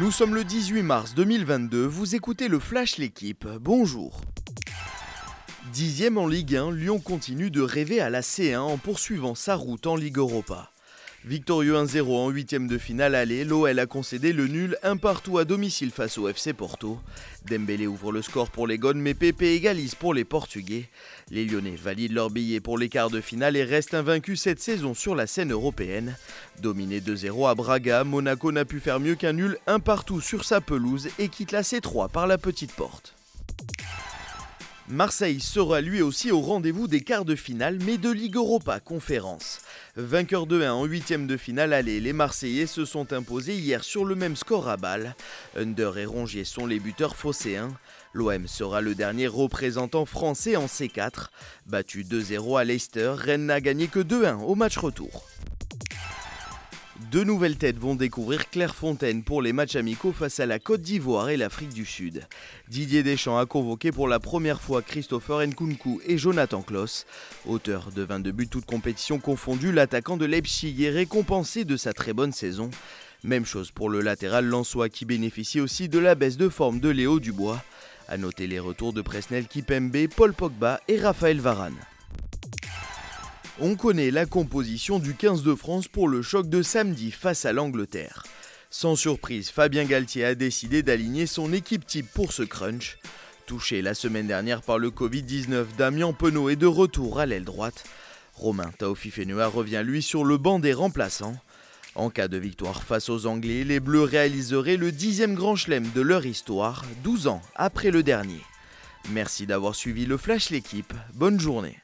Nous sommes le 18 mars 2022, vous écoutez le Flash L'équipe, bonjour. Dixième en Ligue 1, Lyon continue de rêver à la C1 en poursuivant sa route en Ligue Europa. Victorieux 1-0 en huitième de finale aller, l'OL a concédé le nul un partout à domicile face au FC Porto. Dembélé ouvre le score pour les Gones mais Pepe égalise pour les Portugais. Les Lyonnais valident leur billet pour les quarts de finale et restent invaincus cette saison sur la scène européenne. Dominé 2-0 à Braga, Monaco n'a pu faire mieux qu'un nul un partout sur sa pelouse et quitte la C3 par la petite porte. Marseille sera lui aussi au rendez-vous des quarts de finale, mais de Ligue Europa Conférence. Vainqueur de 1 en huitième de finale aller, les Marseillais se sont imposés hier sur le même score à balle. Under et Rongier sont les buteurs phocéens. L'OM sera le dernier représentant français en C4. Battu 2-0 à Leicester, Rennes n'a gagné que 2-1 au match retour. Deux nouvelles têtes vont découvrir Clairefontaine pour les matchs amicaux face à la Côte d'Ivoire et l'Afrique du Sud. Didier Deschamps a convoqué pour la première fois Christopher Nkunku et Jonathan Kloss. Auteur de 22 buts toutes compétitions confondues, l'attaquant de Leipzig est récompensé de sa très bonne saison. Même chose pour le latéral Lançois qui bénéficie aussi de la baisse de forme de Léo Dubois. A noter les retours de Presnel Kipembe, Paul Pogba et Raphaël Varane. On connaît la composition du 15 de France pour le choc de samedi face à l'Angleterre. Sans surprise, Fabien Galtier a décidé d'aligner son équipe type pour ce crunch. Touché la semaine dernière par le Covid-19, Damien Penaud est de retour à l'aile droite. Romain Taofi-Fenua revient lui sur le banc des remplaçants. En cas de victoire face aux Anglais, les Bleus réaliseraient le dixième grand chelem de leur histoire, 12 ans après le dernier. Merci d'avoir suivi le Flash l'équipe, bonne journée.